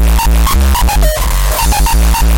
I'm sorry.